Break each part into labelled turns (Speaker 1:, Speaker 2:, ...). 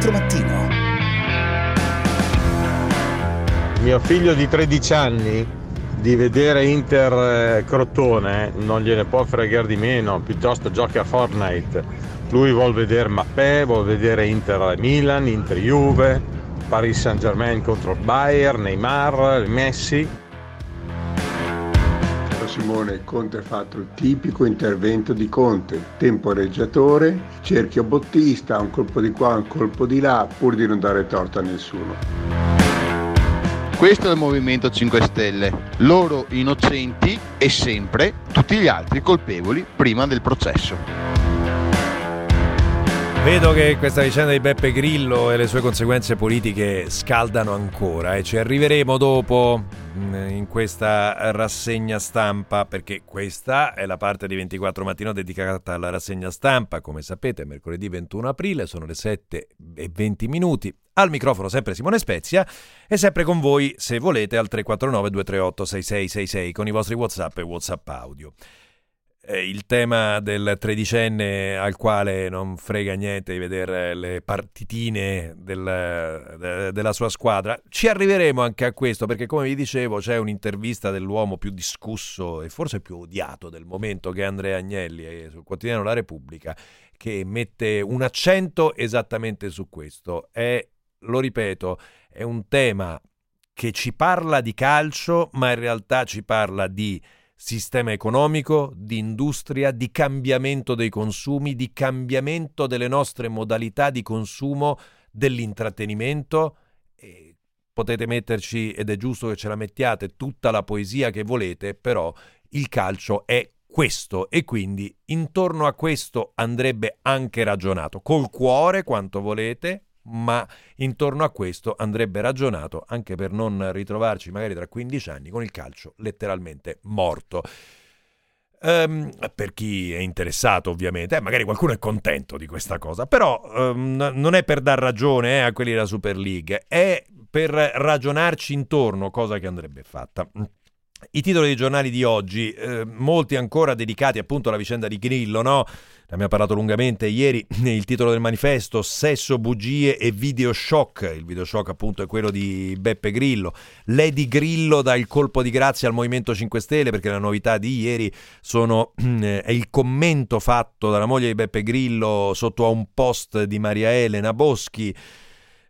Speaker 1: 24 Mattino.
Speaker 2: Mio figlio di 13 anni di vedere Inter eh, Crotone non gliene può fregare di meno, piuttosto gioca a Fortnite. Lui vuol vedere Mappé, vuol vedere Inter Milan, Inter Juve, Paris Saint Germain contro Bayern, Neymar, Messi.
Speaker 3: Simone Conte ha fatto il tipico intervento di Conte, temporeggiatore, cerchio bottista, un colpo di qua, un colpo di là, pur di non dare torto a nessuno.
Speaker 4: Questo è il Movimento 5 Stelle, loro innocenti e sempre tutti gli altri colpevoli prima del processo.
Speaker 5: Vedo che questa vicenda di Beppe Grillo e le sue conseguenze politiche scaldano ancora e ci arriveremo dopo mm, in questa rassegna stampa perché questa è la parte di 24 mattino dedicata alla rassegna stampa. Come sapete mercoledì 21 aprile sono le 7 e 20 minuti. Al microfono sempre Simone Spezia e sempre con voi se volete al 349 238 6666 con i vostri whatsapp e whatsapp audio il tema del tredicenne al quale non frega niente di vedere le partitine del, de, della sua squadra. Ci arriveremo anche a questo perché, come vi dicevo, c'è un'intervista dell'uomo più discusso e forse più odiato del momento che è Andrea Agnelli eh, sul quotidiano La Repubblica che mette un accento esattamente su questo. È, lo ripeto, è un tema che ci parla di calcio, ma in realtà ci parla di sistema economico, di industria, di cambiamento dei consumi, di cambiamento delle nostre modalità di consumo, dell'intrattenimento. E potete metterci, ed è giusto che ce la mettiate, tutta la poesia che volete, però il calcio è questo e quindi intorno a questo andrebbe anche ragionato, col cuore quanto volete, ma intorno a questo andrebbe ragionato anche per non ritrovarci magari tra 15 anni con il calcio letteralmente morto. Um, per chi è interessato ovviamente, eh, magari qualcuno è contento di questa cosa, però um, non è per dar ragione eh, a quelli della Super League, è per ragionarci intorno, cosa che andrebbe fatta. I titoli dei giornali di oggi, eh, molti ancora dedicati appunto alla vicenda di Grillo, no? Ne abbiamo parlato lungamente ieri, il titolo del manifesto, sesso, bugie e video shock. Il video shock appunto è quello di Beppe Grillo. Lady Grillo dà il colpo di grazia al Movimento 5 Stelle perché la novità di ieri sono, è il commento fatto dalla moglie di Beppe Grillo sotto a un post di Maria Elena Boschi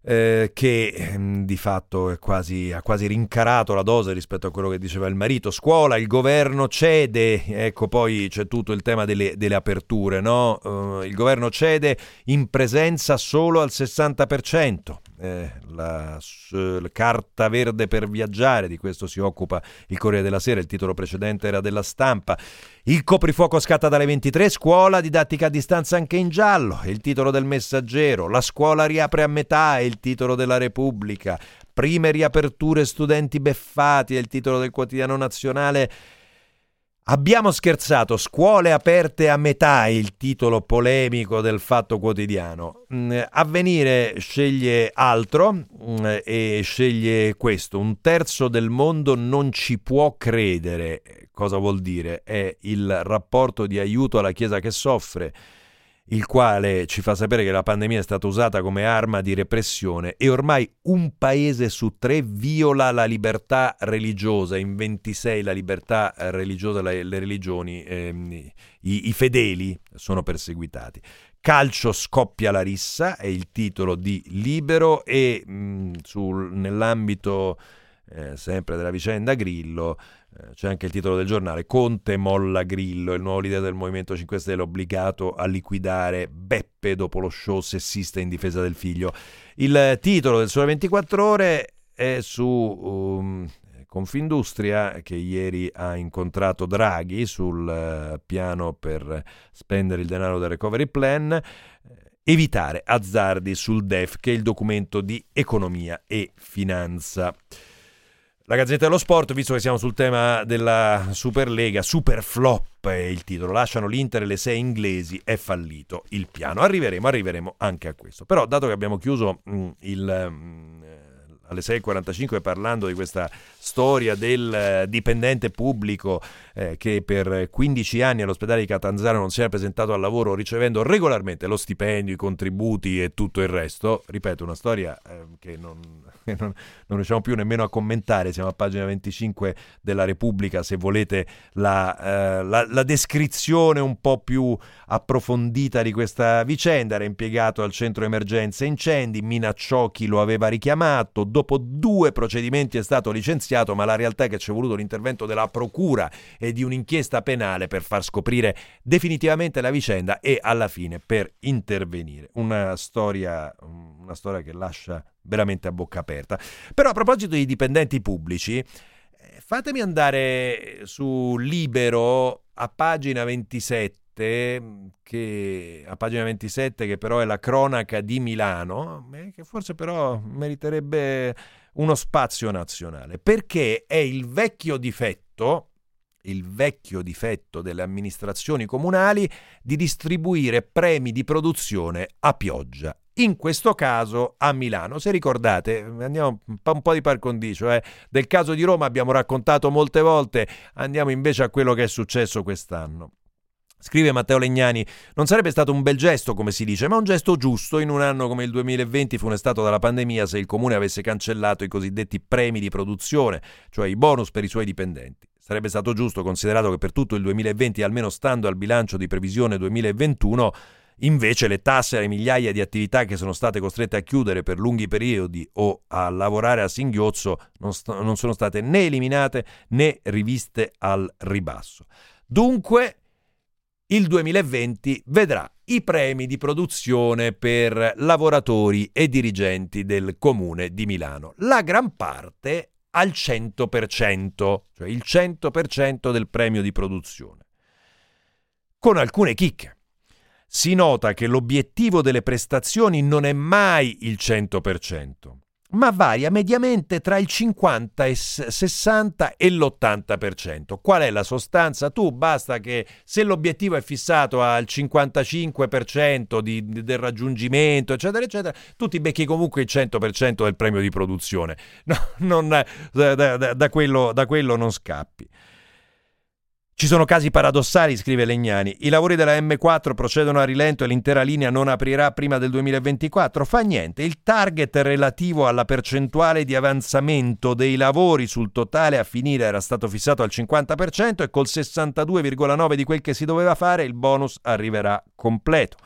Speaker 5: eh, che ehm, di fatto quasi, ha quasi rincarato la dose rispetto a quello che diceva il marito. Scuola, il governo cede, ecco poi c'è tutto il tema delle, delle aperture, no? Uh, il governo cede in presenza solo al 60%. Eh, la, la, carta verde per viaggiare, di questo si occupa il Corriere della Sera, il titolo precedente era della stampa. Il coprifuoco scatta dalle 23, scuola, didattica a distanza anche in giallo, il titolo del messaggero. La scuola riapre a metà, è il titolo della Repubblica. Prime riaperture studenti beffati, è il titolo del quotidiano nazionale. Abbiamo scherzato, scuole aperte a metà, il titolo polemico del Fatto Quotidiano. Mm, avvenire sceglie altro mm, e sceglie questo. Un terzo del mondo non ci può credere. Cosa vuol dire? È il rapporto di aiuto alla Chiesa che soffre il quale ci fa sapere che la pandemia è stata usata come arma di repressione e ormai un paese su tre viola la libertà religiosa, in 26 la libertà religiosa, le, religioni, ehm, i, i fedeli sono perseguitati. Calcio scoppia la rissa è il titolo di Libero e mh, sul, nell'ambito eh, sempre della vicenda Grillo eh, c'è anche il titolo del giornale, Conte molla Grillo, il nuovo leader del Movimento 5 Stelle obbligato a liquidare Beppe dopo lo show sessista in difesa del figlio. Il titolo del Sole 24 Ore è su um, Confindustria che ieri ha incontrato Draghi sul uh, piano per spendere il denaro del recovery plan eh, evitare azzardi sul DEF che è il documento di economia e finanza. La Gazzetta dello Sport, visto che siamo sul tema della Superlega, super flop è il titolo, lasciano l'Inter e le sei inglesi, è fallito il piano. Arriveremo, arriveremo anche a questo. Però dato che abbiamo chiuso mh, mm, il, mh, mm, alle 6.45 parlando di questa storia del eh, dipendente pubblico eh, che per 15 anni all'ospedale di Catanzaro non si era presentato al lavoro ricevendo regolarmente lo stipendio, i contributi e tutto il resto. Ripeto, una storia eh, che, non, non, non, riusciamo più nemmeno a commentare, siamo a pagina 25 della Repubblica se volete la, eh, la, la descrizione un po' più approfondita di questa vicenda. Era impiegato al centro emergenza incendi, minacciò chi lo aveva richiamato, dopo due procedimenti è stato licenziato, ma la realtà è che c'è voluto l'intervento della procura e di un'inchiesta penale per far scoprire definitivamente la vicenda e alla fine per intervenire. Una storia, una storia che lascia veramente a bocca aperta. Però a proposito di dipendenti pubblici, eh, fatemi andare su Libero a pagina 27 che a pagina 27 che però è la cronaca di Milano eh, che forse però meriterebbe uno spazio nazionale perché è il vecchio difetto il vecchio difetto delle amministrazioni comunali di distribuire premi di produzione a pioggia. In questo caso a Milano. Se ricordate, andiamo un po' di par condicio, eh. del caso di Roma abbiamo raccontato molte volte, andiamo invece a quello che è successo quest'anno. Scrive Matteo Legnani, non sarebbe stato un bel gesto, come si dice, ma un gesto giusto in un anno come il 2020 funestato dalla pandemia se il comune avesse cancellato i cosiddetti premi di produzione, cioè i bonus per i suoi dipendenti. Sarebbe stato giusto, considerato che per tutto il 2020, almeno stando al bilancio di previsione 2021, invece le tasse alle migliaia di attività che sono state costrette a chiudere per lunghi periodi o a lavorare a singhiozzo non, st- non sono state né eliminate né riviste al ribasso. Dunque, il 2020 vedrà i premi di produzione per lavoratori e dirigenti del comune di Milano. La gran parte al 100%, cioè il 100% del premio di produzione. Con alcune chicche. Si nota che l'obiettivo delle prestazioni non è mai il 100% ma varia mediamente tra il 50 e 60 e l'80%. Qual è la sostanza? Tu basta che se l'obiettivo è fissato al 55% di, del raggiungimento, eccetera, eccetera, tu ti becchi comunque il 100% del premio di produzione. No, non, da, da, da, quello, da quello non scappi. Ci sono casi paradossali, scrive Legnani. I lavori della M4 procedono a rilento e l'intera linea non aprirà prima del 2024. Fa niente. Il target relativo alla percentuale di avanzamento dei lavori sul totale a finire era stato fissato al 50% e col 62,9% di quel che si doveva fare il bonus arriverà completo.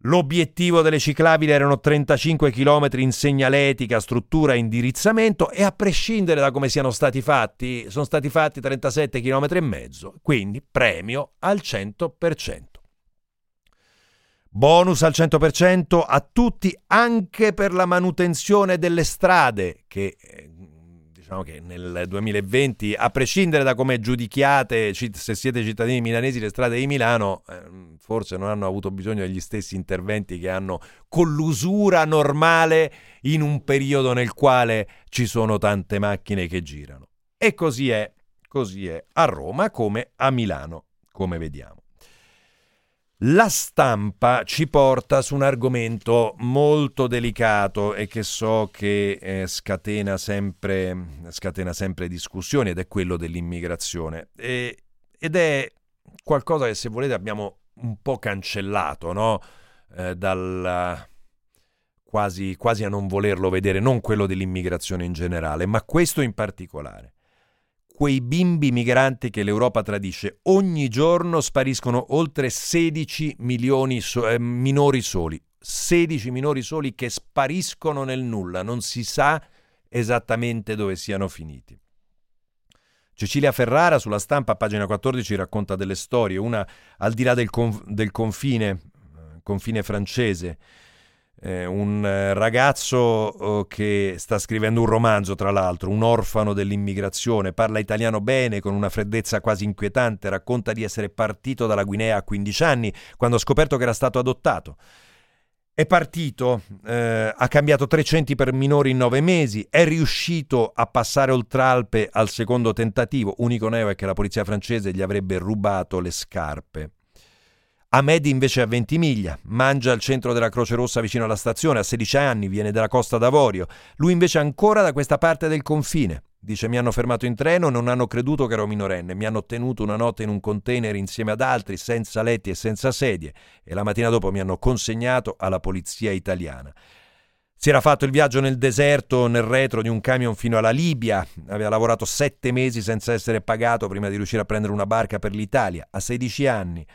Speaker 5: L'obiettivo delle ciclabili erano 35 km in segnaletica, struttura e indirizzamento e a prescindere da come siano stati fatti, sono stati fatti 37 km e mezzo, quindi premio al 100%. Bonus al 100% a tutti anche per la manutenzione delle strade che eh, diciamo che nel 2020, a prescindere da come giudichiate se siete cittadini milanesi le strade di Milano, eh, forse non hanno avuto bisogno degli stessi interventi che hanno con l'usura normale in un periodo nel quale ci sono tante macchine che girano. E così è, così è a Roma come a Milano, come vediamo. La stampa ci porta su un argomento molto delicato e che so che eh, scatena, sempre, scatena, sempre, discussioni ed è quello dell'immigrazione. E, ed è qualcosa che se volete abbiamo un po' cancellato, no? eh, dal, quasi, quasi a non volerlo vedere, non quello dell'immigrazione in generale, ma questo in particolare quei bimbi migranti che l'Europa tradisce. Ogni giorno spariscono oltre 16 milioni so- eh, minori soli. 16 minori soli che spariscono nel nulla, non si sa esattamente dove siano finiti. Cecilia Ferrara sulla stampa, pagina 14, racconta delle storie, una al di là del, conf- del confine, eh, confine francese, eh, un eh, ragazzo oh, che sta scrivendo un romanzo, tra l'altro, un orfano dell'immigrazione, parla italiano bene, con una freddezza quasi inquietante, racconta di essere partito dalla Guinea a 15 anni, quando ha scoperto che era stato adottato. È partito, eh, ha cambiato tre centri per minori in nove mesi, è riuscito a passare oltre Alpe al secondo tentativo, unico neo è che la polizia francese gli avrebbe rubato le scarpe. Ahmed invece a Ventimiglia, mangia al centro della Croce Rossa vicino alla stazione, a 16 anni, viene dalla Costa d'Avorio. Lui invece ancora da questa parte del confine. Dice mi hanno fermato in treno, non hanno creduto che ero minorenne, mi hanno tenuto una notte in un container insieme ad altri, senza letti e senza sedie, e la mattina dopo mi hanno consegnato alla polizia italiana. Si era fatto il viaggio nel deserto, nel retro di un camion fino alla Libia, aveva lavorato sette mesi senza essere pagato prima di riuscire a prendere una barca per l'Italia, a 16 anni,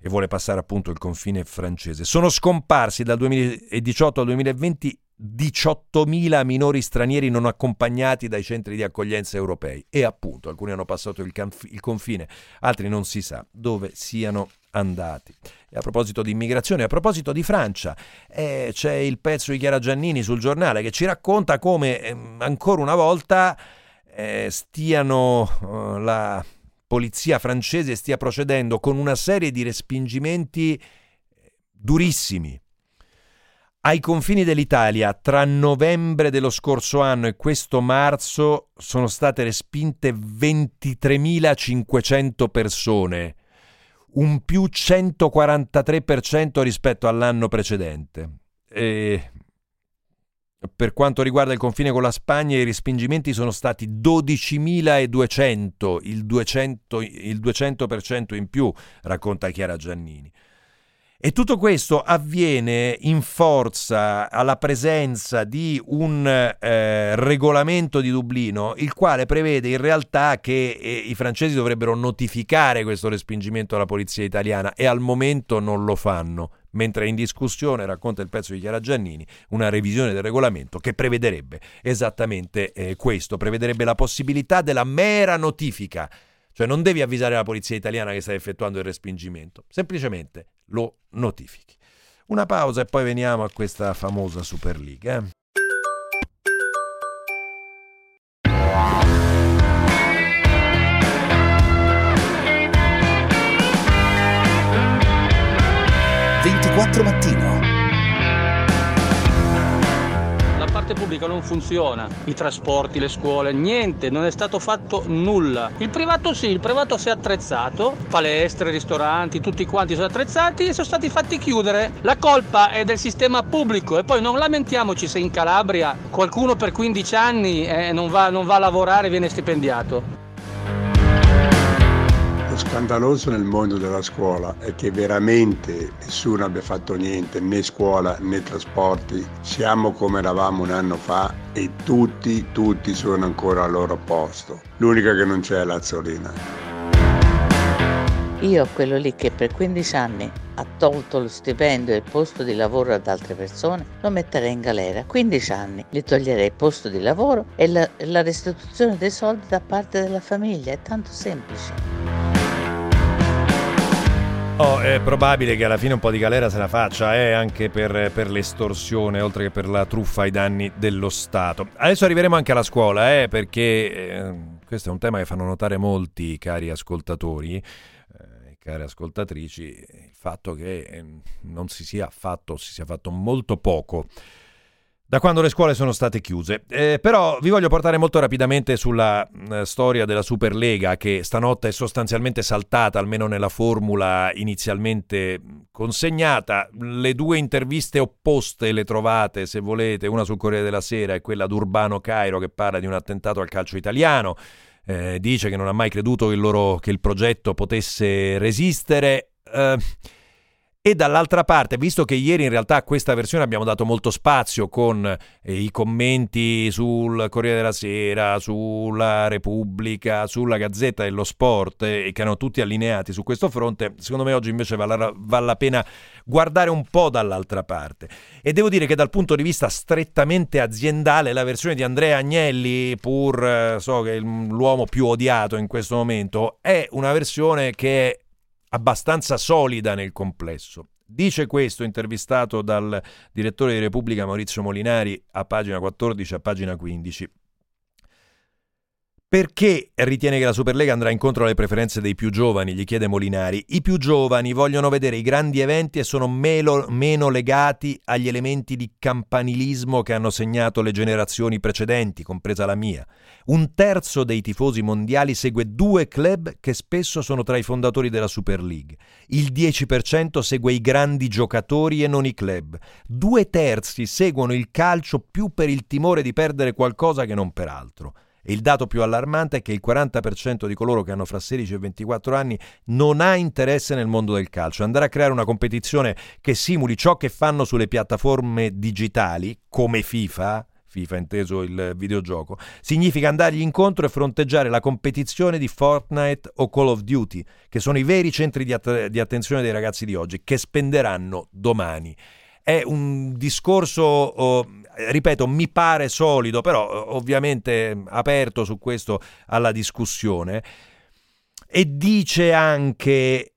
Speaker 5: e vuole passare appunto il confine francese. Sono scomparsi dal 2018 al 2020 18.000 minori stranieri non accompagnati dai centri di accoglienza europei e appunto alcuni hanno passato il, canf- il confine, altri non si sa dove siano andati. E a proposito di immigrazione, a proposito di Francia, eh, c'è il pezzo di Chiara Giannini sul giornale che ci racconta come eh, ancora una volta eh, stiano eh, la polizia francese stia procedendo con una serie di respingimenti durissimi ai confini dell'Italia, tra novembre dello scorso anno e questo marzo, sono state respinte 23.500 persone, un più 143% rispetto all'anno precedente. E per quanto riguarda il confine con la Spagna, i respingimenti sono stati 12.200, il 200%, il 200% in più, racconta Chiara Giannini. E tutto questo avviene in forza alla presenza di un eh, regolamento di Dublino, il quale prevede in realtà che eh, i francesi dovrebbero notificare questo respingimento alla polizia italiana e al momento non lo fanno. Mentre è in discussione, racconta il pezzo di Chiara Giannini, una revisione del regolamento che prevederebbe esattamente eh, questo, prevederebbe la possibilità della mera notifica cioè non devi avvisare la polizia italiana che stai effettuando il respingimento, semplicemente lo notifichi. Una pausa e poi veniamo a questa famosa Superliga. Eh?
Speaker 1: mattino
Speaker 6: parte pubblica non funziona, i trasporti, le scuole, niente, non è stato fatto nulla. Il privato sì, il privato si è attrezzato, palestre, ristoranti, tutti quanti sono attrezzati e sono stati fatti chiudere. La colpa è del sistema pubblico e poi non lamentiamoci se in Calabria qualcuno per 15 anni eh, non, va, non va a lavorare e viene stipendiato
Speaker 3: scandaloso nel mondo della scuola è che veramente nessuno abbia fatto niente, né scuola né trasporti. Siamo come eravamo un anno fa e tutti, tutti sono ancora al loro posto. L'unica che non c'è è l'Azzolina.
Speaker 7: Io, quello lì che per 15 anni ha tolto lo stipendio e il posto di lavoro ad altre persone, lo metterei in galera. 15 anni gli toglierei il posto di lavoro e la, la restituzione dei soldi da parte della famiglia. È tanto semplice.
Speaker 5: Oh, è probabile che alla fine un po' di galera se la faccia, eh, anche per, per, l'estorsione, oltre che per la truffa ai danni dello Stato. Adesso arriveremo anche alla scuola, eh, perché eh, questo è un tema che fanno notare molti cari ascoltatori e eh, care ascoltatrici, il fatto che eh, non si sia fatto, si sia fatto molto poco da quando le scuole sono state chiuse. Eh, però vi voglio portare molto rapidamente sulla eh, storia della Superlega che stanotte è sostanzialmente saltata, almeno nella formula inizialmente consegnata. Le due interviste opposte le trovate, se volete, una sul Corriere della Sera e quella d'Urbano Cairo che parla di un attentato al calcio italiano. Eh, dice che non ha mai creduto che il, loro, che il progetto potesse resistere. Eh, e dall'altra parte, visto che ieri in realtà a questa versione abbiamo dato molto spazio con eh, i commenti sul Corriere della Sera, sulla Repubblica, sulla Gazzetta dello Sport eh, che erano tutti allineati su questo fronte, secondo me oggi invece vale la, vale la pena guardare un po' dall'altra parte. E devo dire che dal punto di vista strettamente aziendale la versione di Andrea Agnelli, pur eh, so che è l'uomo più odiato in questo momento, è una versione che è abbastanza solida nel complesso. Dice questo intervistato dal direttore di Repubblica Maurizio Molinari a pagina 14 a pagina 15. Perché ritiene che la Superlega andrà incontro alle preferenze dei più giovani? Gli chiede Molinari. I più giovani vogliono vedere i grandi eventi e sono meno, meno, legati agli elementi di campanilismo che hanno segnato le generazioni precedenti, compresa la mia. Un terzo dei tifosi mondiali segue due club che spesso sono tra i fondatori della Super League. Il 10% segue i grandi giocatori e non i club. Due terzi seguono il calcio più per il timore di perdere qualcosa che non per altro. Il dato più allarmante è che il 40% di coloro che hanno fra 16 e 24 anni non ha interesse nel mondo del calcio. Andare a creare una competizione che simuli ciò che fanno sulle piattaforme digitali, come FIFA, FIFA inteso il videogioco, significa andargli incontro e fronteggiare la competizione di Fortnite o Call of Duty, che sono i veri centri di, att- di attenzione dei ragazzi di oggi, che spenderanno domani. È un discorso oh, ripeto, mi pare solido, però eh, ovviamente aperto su questo alla discussione. E dice anche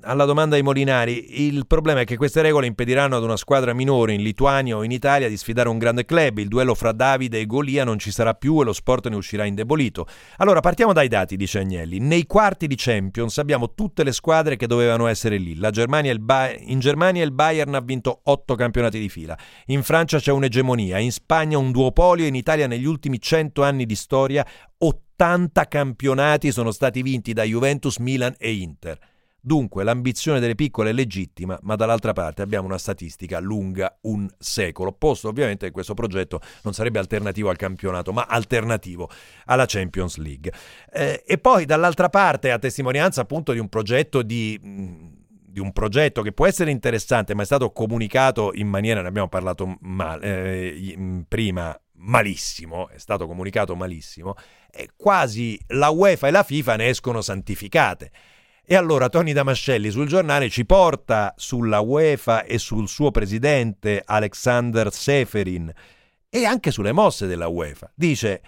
Speaker 5: alla domanda ai Molinari, il problema è che queste regole impediranno ad una squadra minore in Lituania o in Italia di sfidare un grande club. Il duello fra Davide e Golia non ci sarà più e lo sport ne uscirà indebolito. Allora partiamo dai dati, dice Agnelli. Nei quarti di Champions abbiamo tutte le squadre che dovevano essere lì. Germania ba- in Germania il Bayern ha vinto 8 campionati di fila. In Francia c'è un'egemonia, in Spagna un duopolio, in Italia negli ultimi 100 anni di storia 80 campionati sono stati vinti da Juventus, Milan e Inter. Dunque l'ambizione delle piccole è legittima, ma dall'altra parte abbiamo una statistica lunga un secolo, posto ovviamente che questo progetto non sarebbe alternativo al campionato, ma alternativo alla Champions League. Eh, e poi dall'altra parte, a testimonianza appunto di un progetto di... di un progetto che può essere interessante, ma è stato comunicato in maniera, ne abbiamo parlato mal, eh, prima, malissimo, è stato comunicato malissimo, e quasi la UEFA e la FIFA ne escono santificate. E allora Tony Damascelli sul giornale ci porta sulla UEFA e sul suo presidente Alexander Seferin e anche sulle mosse della UEFA. Dice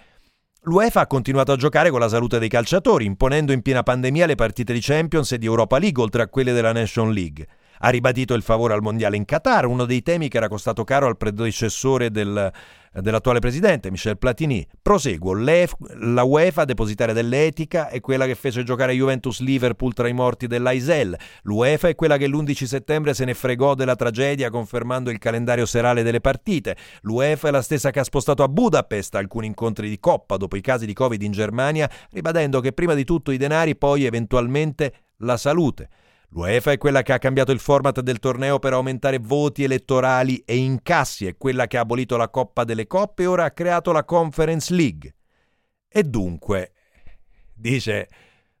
Speaker 5: L'UEFA ha continuato a giocare con la salute dei calciatori, imponendo in piena pandemia le partite di Champions e di Europa League oltre a quelle della Nation League ha ribadito il favore al mondiale in Qatar, uno dei temi che era costato caro al predecessore del, dell'attuale presidente, Michel Platini. Proseguo, la UEFA, depositaria dell'etica, è quella che fece giocare Juventus-Liverpool tra i morti dell'Aisel. L'UEFA è quella che l'11 settembre se ne fregò della tragedia confermando il calendario serale delle partite. L'UEFA è la stessa che ha spostato a Budapest alcuni incontri di Coppa dopo i casi di Covid in Germania, ribadendo che prima di tutto i denari, poi eventualmente la salute. L'UEFA è quella che ha cambiato il format del torneo per aumentare voti elettorali e incassi, è quella che ha abolito la Coppa delle Coppe e ora ha creato la Conference League. E dunque, dice,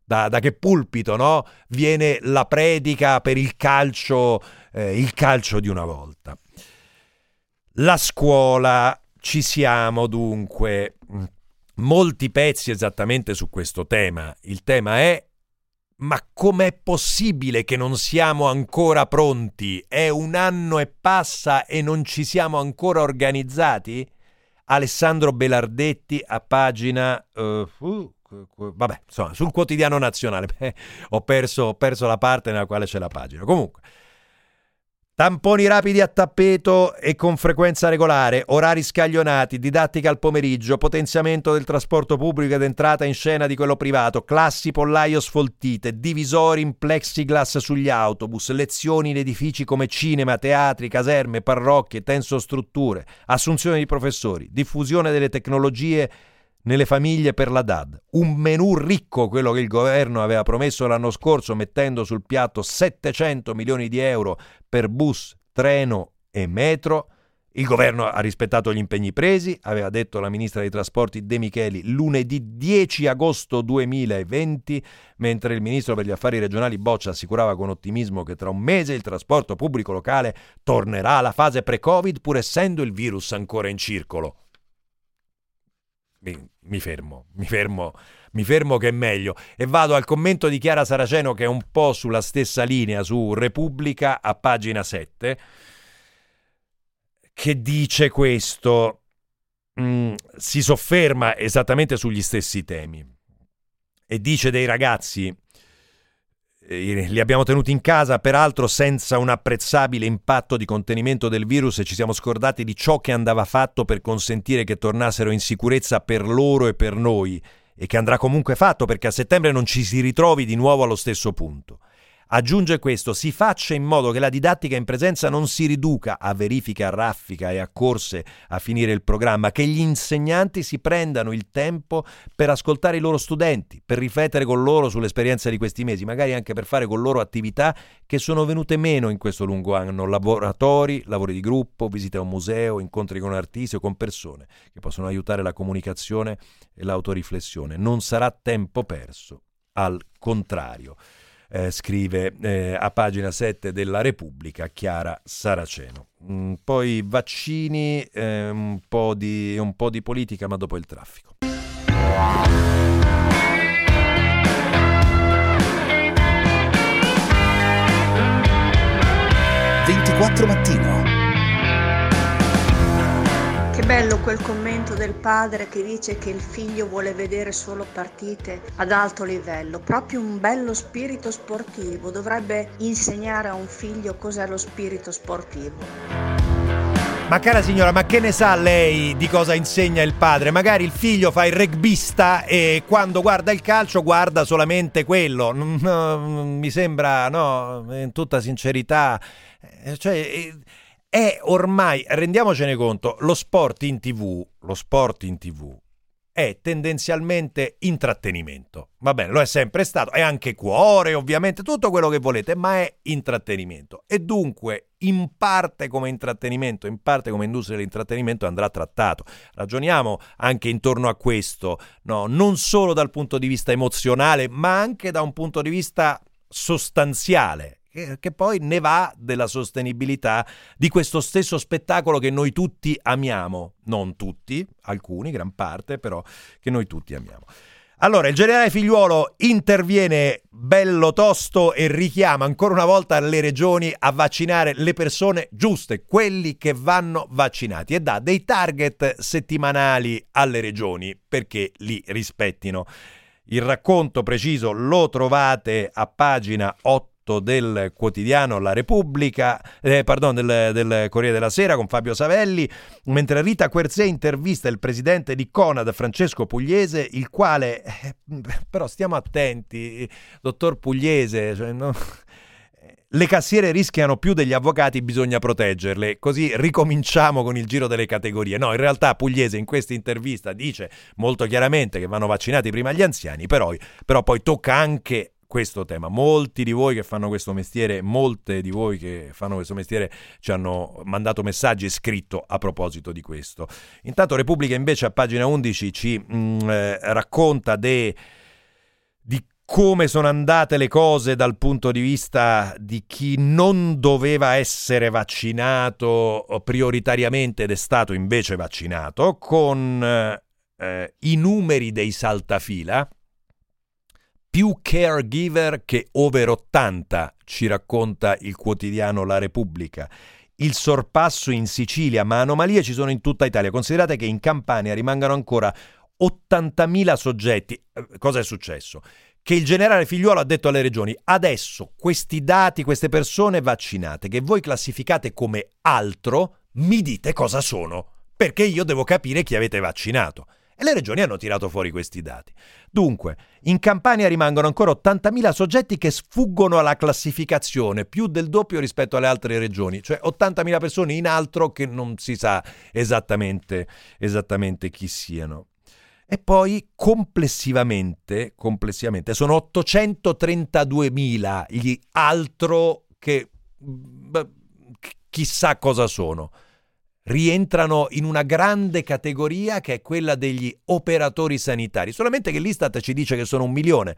Speaker 5: da, da che pulpito no? viene la predica per il calcio, eh, il calcio di una volta. La scuola, ci siamo dunque. Molti pezzi esattamente su questo tema. Il tema è ma com'è possibile che non siamo ancora pronti? È un anno e passa e non ci siamo ancora organizzati? Alessandro Belardetti a pagina... Uh, uh, vabbè, insomma, sul quotidiano nazionale. ho, perso, ho perso la parte nella quale c'è la pagina. Comunque, Tamponi rapidi a tappeto e con frequenza regolare, orari scaglionati, didattica al pomeriggio, potenziamento del trasporto pubblico ed entrata in scena di quello privato, classi pollaio sfoltite, divisori in plexiglass sugli autobus, lezioni in edifici come cinema, teatri, caserme, parrocchie, tensostrutture, assunzione di professori, diffusione delle tecnologie nelle famiglie per la DAD. Un menù ricco quello che il governo aveva promesso l'anno scorso mettendo sul piatto 700 milioni di euro per bus, treno e metro. Il governo ha rispettato gli impegni presi, aveva detto la ministra dei trasporti De Micheli lunedì 10 agosto 2020, mentre il ministro per gli affari regionali Boccia assicurava con ottimismo che tra un mese il trasporto pubblico locale tornerà alla fase pre-Covid pur essendo il virus ancora in circolo mi, mi, fermo, mi fermo, mi fermo che è meglio. E vado al commento di Chiara Saraceno che è un po' sulla stessa linea su Repubblica a pagina 7 che dice questo, mm, si sofferma esattamente sugli stessi temi e dice dei ragazzi li abbiamo tenuti in casa, peraltro senza un apprezzabile impatto di contenimento del virus e ci siamo scordati di ciò che andava fatto per consentire che tornassero in sicurezza per loro e per noi e che andrà comunque fatto perché a settembre non ci si ritrovi di nuovo allo stesso punto. Aggiunge questo, si faccia in modo che la didattica in presenza non si riduca a verifiche a raffica e a corse a finire il programma, che gli insegnanti si prendano il tempo per ascoltare i loro studenti, per riflettere con loro sull'esperienza di questi mesi, magari anche per fare con loro attività che sono venute meno in questo lungo anno, laboratori, lavori di gruppo, visite a un museo, incontri con artisti o con persone che possono aiutare la comunicazione e l'autoriflessione. Non sarà tempo perso, al contrario eh, scrive eh, a pagina 7 della Repubblica Chiara Saraceno. Mm, poi vaccini, eh, un, po di, un po' di politica, ma dopo il traffico.
Speaker 1: 24 mattino
Speaker 8: che bello quel commento del padre che dice che il figlio vuole vedere solo partite ad alto livello, proprio un bello spirito sportivo, dovrebbe insegnare a un figlio cos'è lo spirito sportivo.
Speaker 5: Ma cara signora, ma che ne sa lei di cosa insegna il padre? Magari il figlio fa il rugbista e quando guarda il calcio guarda solamente quello. mi sembra, no, in tutta sincerità, eh, cioè eh, è ormai, rendiamocene conto, lo sport in tv, lo sport in tv è tendenzialmente intrattenimento. Va bene, lo è sempre stato, è anche cuore, ovviamente, tutto quello che volete, ma è intrattenimento. E dunque, in parte come intrattenimento, in parte come industria dell'intrattenimento andrà trattato. Ragioniamo anche intorno a questo, no? non solo dal punto di vista emozionale, ma anche da un punto di vista sostanziale che, poi ne va della sostenibilità di questo stesso spettacolo che noi tutti amiamo, non tutti, alcuni, gran parte, però che noi tutti amiamo. Allora, il generale figliuolo interviene bello tosto e richiama ancora una volta le regioni a vaccinare le persone giuste, quelli che vanno vaccinati e dà dei target settimanali alle regioni perché li rispettino. Il racconto preciso lo trovate a pagina 8 del quotidiano La Repubblica, eh, pardon, del, del, Corriere della Sera con Fabio Savelli, mentre Rita Querzè intervista il presidente di Conad, Francesco Pugliese, il quale, eh, però stiamo attenti, dottor Pugliese, cioè, no? le cassiere rischiano più degli avvocati, bisogna proteggerle. Così ricominciamo con il giro delle categorie. No, in realtà Pugliese in questa intervista dice molto chiaramente che vanno vaccinati prima gli anziani, però, però poi tocca anche questo tema. Molti di voi che fanno questo mestiere, molte di voi che fanno questo mestiere ci hanno mandato messaggi e scritto a proposito di questo. Intanto Repubblica invece a pagina 11 ci mh, mm, eh, racconta de, di come sono andate le cose dal punto di vista di chi non doveva essere vaccinato prioritariamente ed è stato invece vaccinato, con eh, i numeri dei saltafila più caregiver che over 80, ci racconta il quotidiano La Repubblica. Il sorpasso in Sicilia, ma anomalie ci sono in tutta Italia. Considerate che in Campania rimangano ancora 80.000 soggetti. Eh, cosa è successo? Che il generale Figliuolo ha detto alle regioni: adesso questi dati, queste persone vaccinate che voi classificate come altro, mi dite cosa sono, perché io devo capire chi avete vaccinato. E le regioni hanno tirato fuori questi dati. Dunque, in Campania rimangono ancora 80.000 soggetti che sfuggono alla classificazione, più del doppio rispetto alle altre regioni, cioè 80.000 persone in altro che non si sa esattamente, esattamente chi siano. E poi complessivamente, complessivamente sono 832.000 gli altro che beh, chissà cosa sono rientrano in una grande categoria che è quella degli operatori sanitari, solamente che l'Istat ci dice che sono un milione,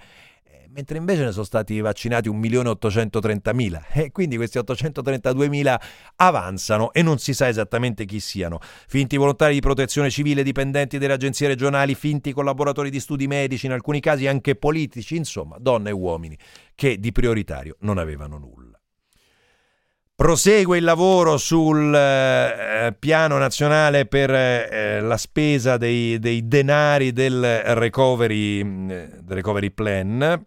Speaker 5: eh, mentre invece ne sono stati vaccinati 1.830.000 e quindi questi 832.000 avanzano e non si sa esattamente chi siano. Finti volontari di protezione civile, dipendenti delle agenzie regionali, finti collaboratori di studi medici, in alcuni casi anche politici, insomma donne e uomini che di prioritario non avevano nulla. Prosegue il lavoro sul eh, piano nazionale per eh, la spesa dei, dei, denari del recovery, mm, del recovery Plan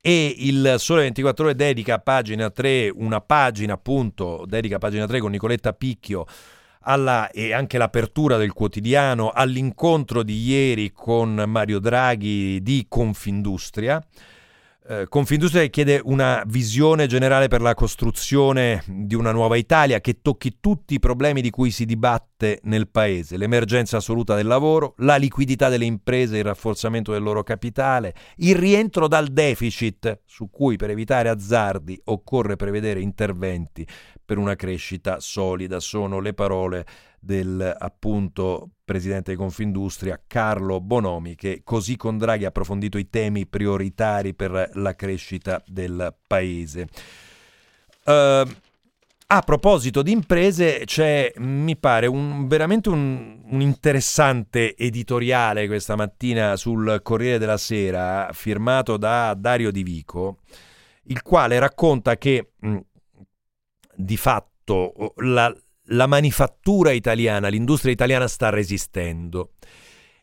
Speaker 5: e il Sole 24 Ore dedica a pagina 3 una pagina appunto, dedica a pagina 3 con Nicoletta Picchio alla, e anche l'apertura del quotidiano all'incontro di ieri con Mario Draghi di Confindustria. Eh, Confindustria chiede una visione generale per la costruzione di una nuova Italia che tocchi tutti i problemi di cui si dibatte nel paese, l'emergenza assoluta del lavoro, la liquidità delle imprese, il rafforzamento del loro capitale, il rientro dal deficit, su cui per evitare azzardi occorre prevedere interventi per una crescita solida. Sono le parole del appunto presidente di Confindustria Carlo Bonomi che così con Draghi ha approfondito i temi prioritari per la crescita del paese. Uh, a proposito di imprese, c'è, mi pare, un, veramente un, un, interessante editoriale questa mattina sul Corriere della Sera, firmato da Dario Di Vico, il quale racconta che mh, di fatto la, la manifattura italiana, l'industria italiana sta resistendo.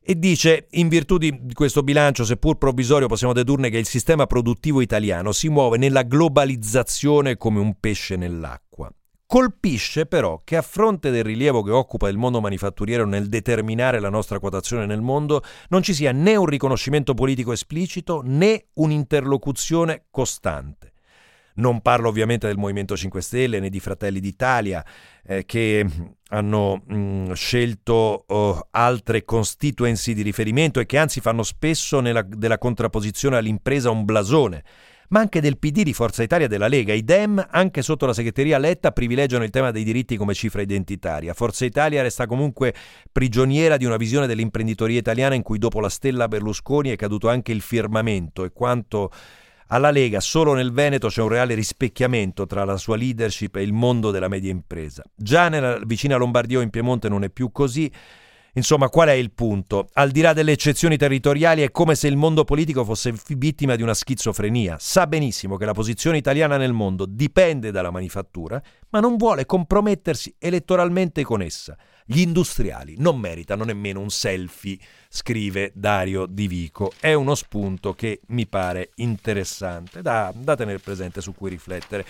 Speaker 5: E dice, in virtù di questo bilancio, seppur provvisorio, possiamo dedurne che il sistema produttivo italiano si muove nella globalizzazione come un pesce nell'acqua. Colpisce però che a fronte del rilievo che occupa il mondo manifatturiero nel determinare la nostra quotazione nel mondo, non ci sia né un riconoscimento politico esplicito né un'interlocuzione costante. Non parlo ovviamente del Movimento 5 Stelle né di Fratelli d'Italia eh, che hanno mh, scelto oh, altre constituency di riferimento e che anzi fanno spesso nella, della contrapposizione all'impresa un blasone ma anche del PD di Forza Italia e della Lega. I Dem, anche sotto la segreteria Letta, privilegiano il tema dei diritti come cifra identitaria. Forza Italia resta comunque prigioniera di una visione dell'imprenditoria italiana in cui dopo la stella Berlusconi è caduto anche il firmamento e quanto alla Lega solo nel Veneto c'è un reale rispecchiamento tra la sua leadership e il mondo della media impresa. Già nella vicina Lombardia o in Piemonte non è più così. Insomma, qual è il punto? Al di là delle eccezioni territoriali è come se il mondo politico fosse vittima di una schizofrenia. Sa benissimo che la posizione italiana nel mondo dipende dalla manifattura, ma non vuole compromettersi elettoralmente con essa. Gli industriali non meritano nemmeno un selfie, scrive Dario Di Vico. È uno spunto che mi pare interessante da, da tenere presente su cui riflettere.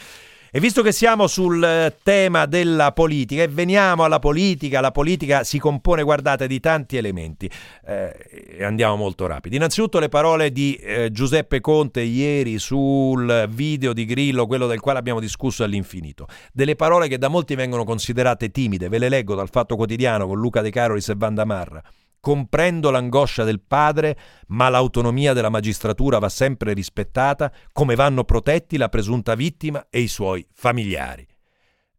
Speaker 5: E visto che siamo sul eh, tema della politica e veniamo alla politica, la politica si compone, guardate, di tanti elementi. Eh, andiamo molto rapidi. Innanzitutto le parole di eh, Giuseppe Conte ieri sul video di Grillo, quello del quale abbiamo discusso all'infinito. Delle parole che da molti vengono considerate timide, ve le leggo dal Fatto Quotidiano con Luca De Carolis e Vanda Marra. Comprendo l'angoscia del padre, ma l'autonomia della magistratura va sempre rispettata, come vanno protetti la presunta vittima e i suoi familiari.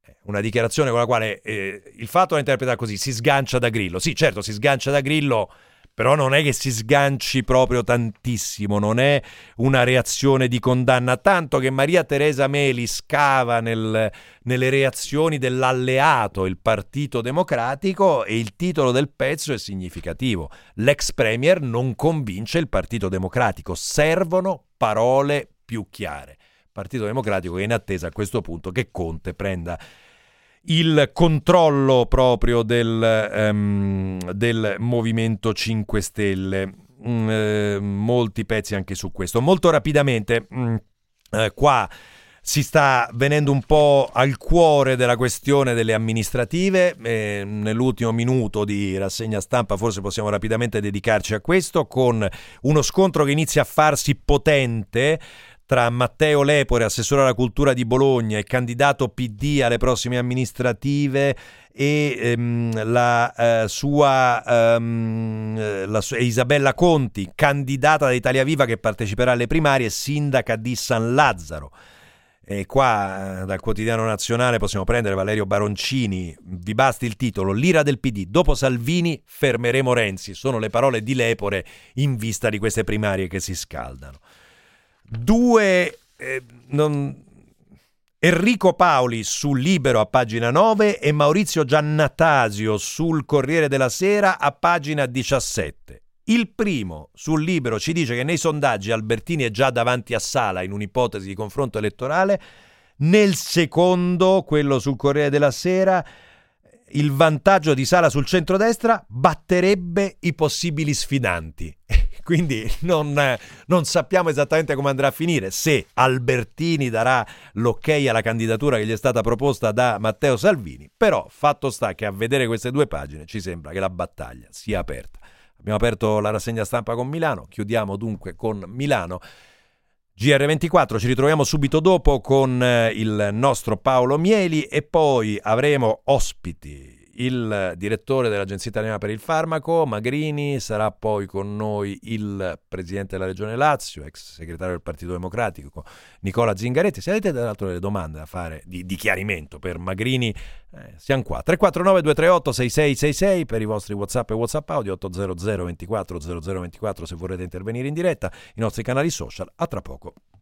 Speaker 5: Eh, una dichiarazione con la quale eh, il fatto da interpretare così si sgancia da Grillo. Sì, certo, si sgancia da Grillo però non è che si sganci proprio tantissimo, non è una reazione di condanna, tanto che Maria Teresa Meli scava nel, nelle reazioni dell'alleato, il Partito Democratico, e il titolo del pezzo è significativo. L'ex Premier non convince il Partito Democratico, servono parole più chiare. Partito Democratico è in attesa a questo punto che Conte prenda il controllo proprio del, um, del Movimento 5 Stelle. Mm, eh, molti pezzi anche su questo. Molto rapidamente, mm, eh, qua si sta venendo un po' al cuore della questione delle amministrative. Eh, nell'ultimo minuto di rassegna stampa forse possiamo rapidamente dedicarci a questo con uno scontro che inizia a farsi potente tra Matteo Lepore, assessore alla cultura di Bologna e candidato PD alle prossime amministrative e ehm, la, eh, sua, ehm, la Isabella Conti, candidata da Italia Viva che parteciperà alle primarie, sindaca di San Lazzaro. E qua eh, dal quotidiano nazionale possiamo prendere Valerio Baroncini, vi basti il titolo, l'ira del PD, dopo Salvini fermeremo Renzi, sono le parole di Lepore in vista di queste primarie che si scaldano due... Eh, non... Enrico Paoli sul Libero a pagina 9 e Maurizio Giannatasio sul Corriere della Sera a pagina 17. Il primo sul Libero ci dice che nei sondaggi Albertini è già davanti a Sala in un'ipotesi di confronto elettorale. Nel secondo, quello sul Corriere della Sera, il vantaggio di Sala sul centrodestra batterebbe i possibili sfidanti. quindi non, non, sappiamo esattamente come andrà a finire, se Albertini darà l'ok alla candidatura che gli è stata proposta da Matteo Salvini, però fatto sta che a vedere queste due pagine ci sembra che la battaglia sia aperta. Abbiamo aperto la rassegna stampa con Milano, chiudiamo dunque con Milano. GR24, ci ritroviamo subito dopo con eh, il nostro Paolo Mieli e poi avremo ospiti il direttore dell'Agenzia Italiana per il Farmaco, Magrini, sarà poi con noi il presidente della Regione Lazio, ex segretario del Partito Democratico, Nicola Zingaretti. Se avete dato delle domande da fare di, di chiarimento per Magrini, eh, siamo qua. 349 238 6666 per i vostri WhatsApp e WhatsApp audio 800 24 0024 se vorrete intervenire in diretta, i nostri canali social. A tra poco.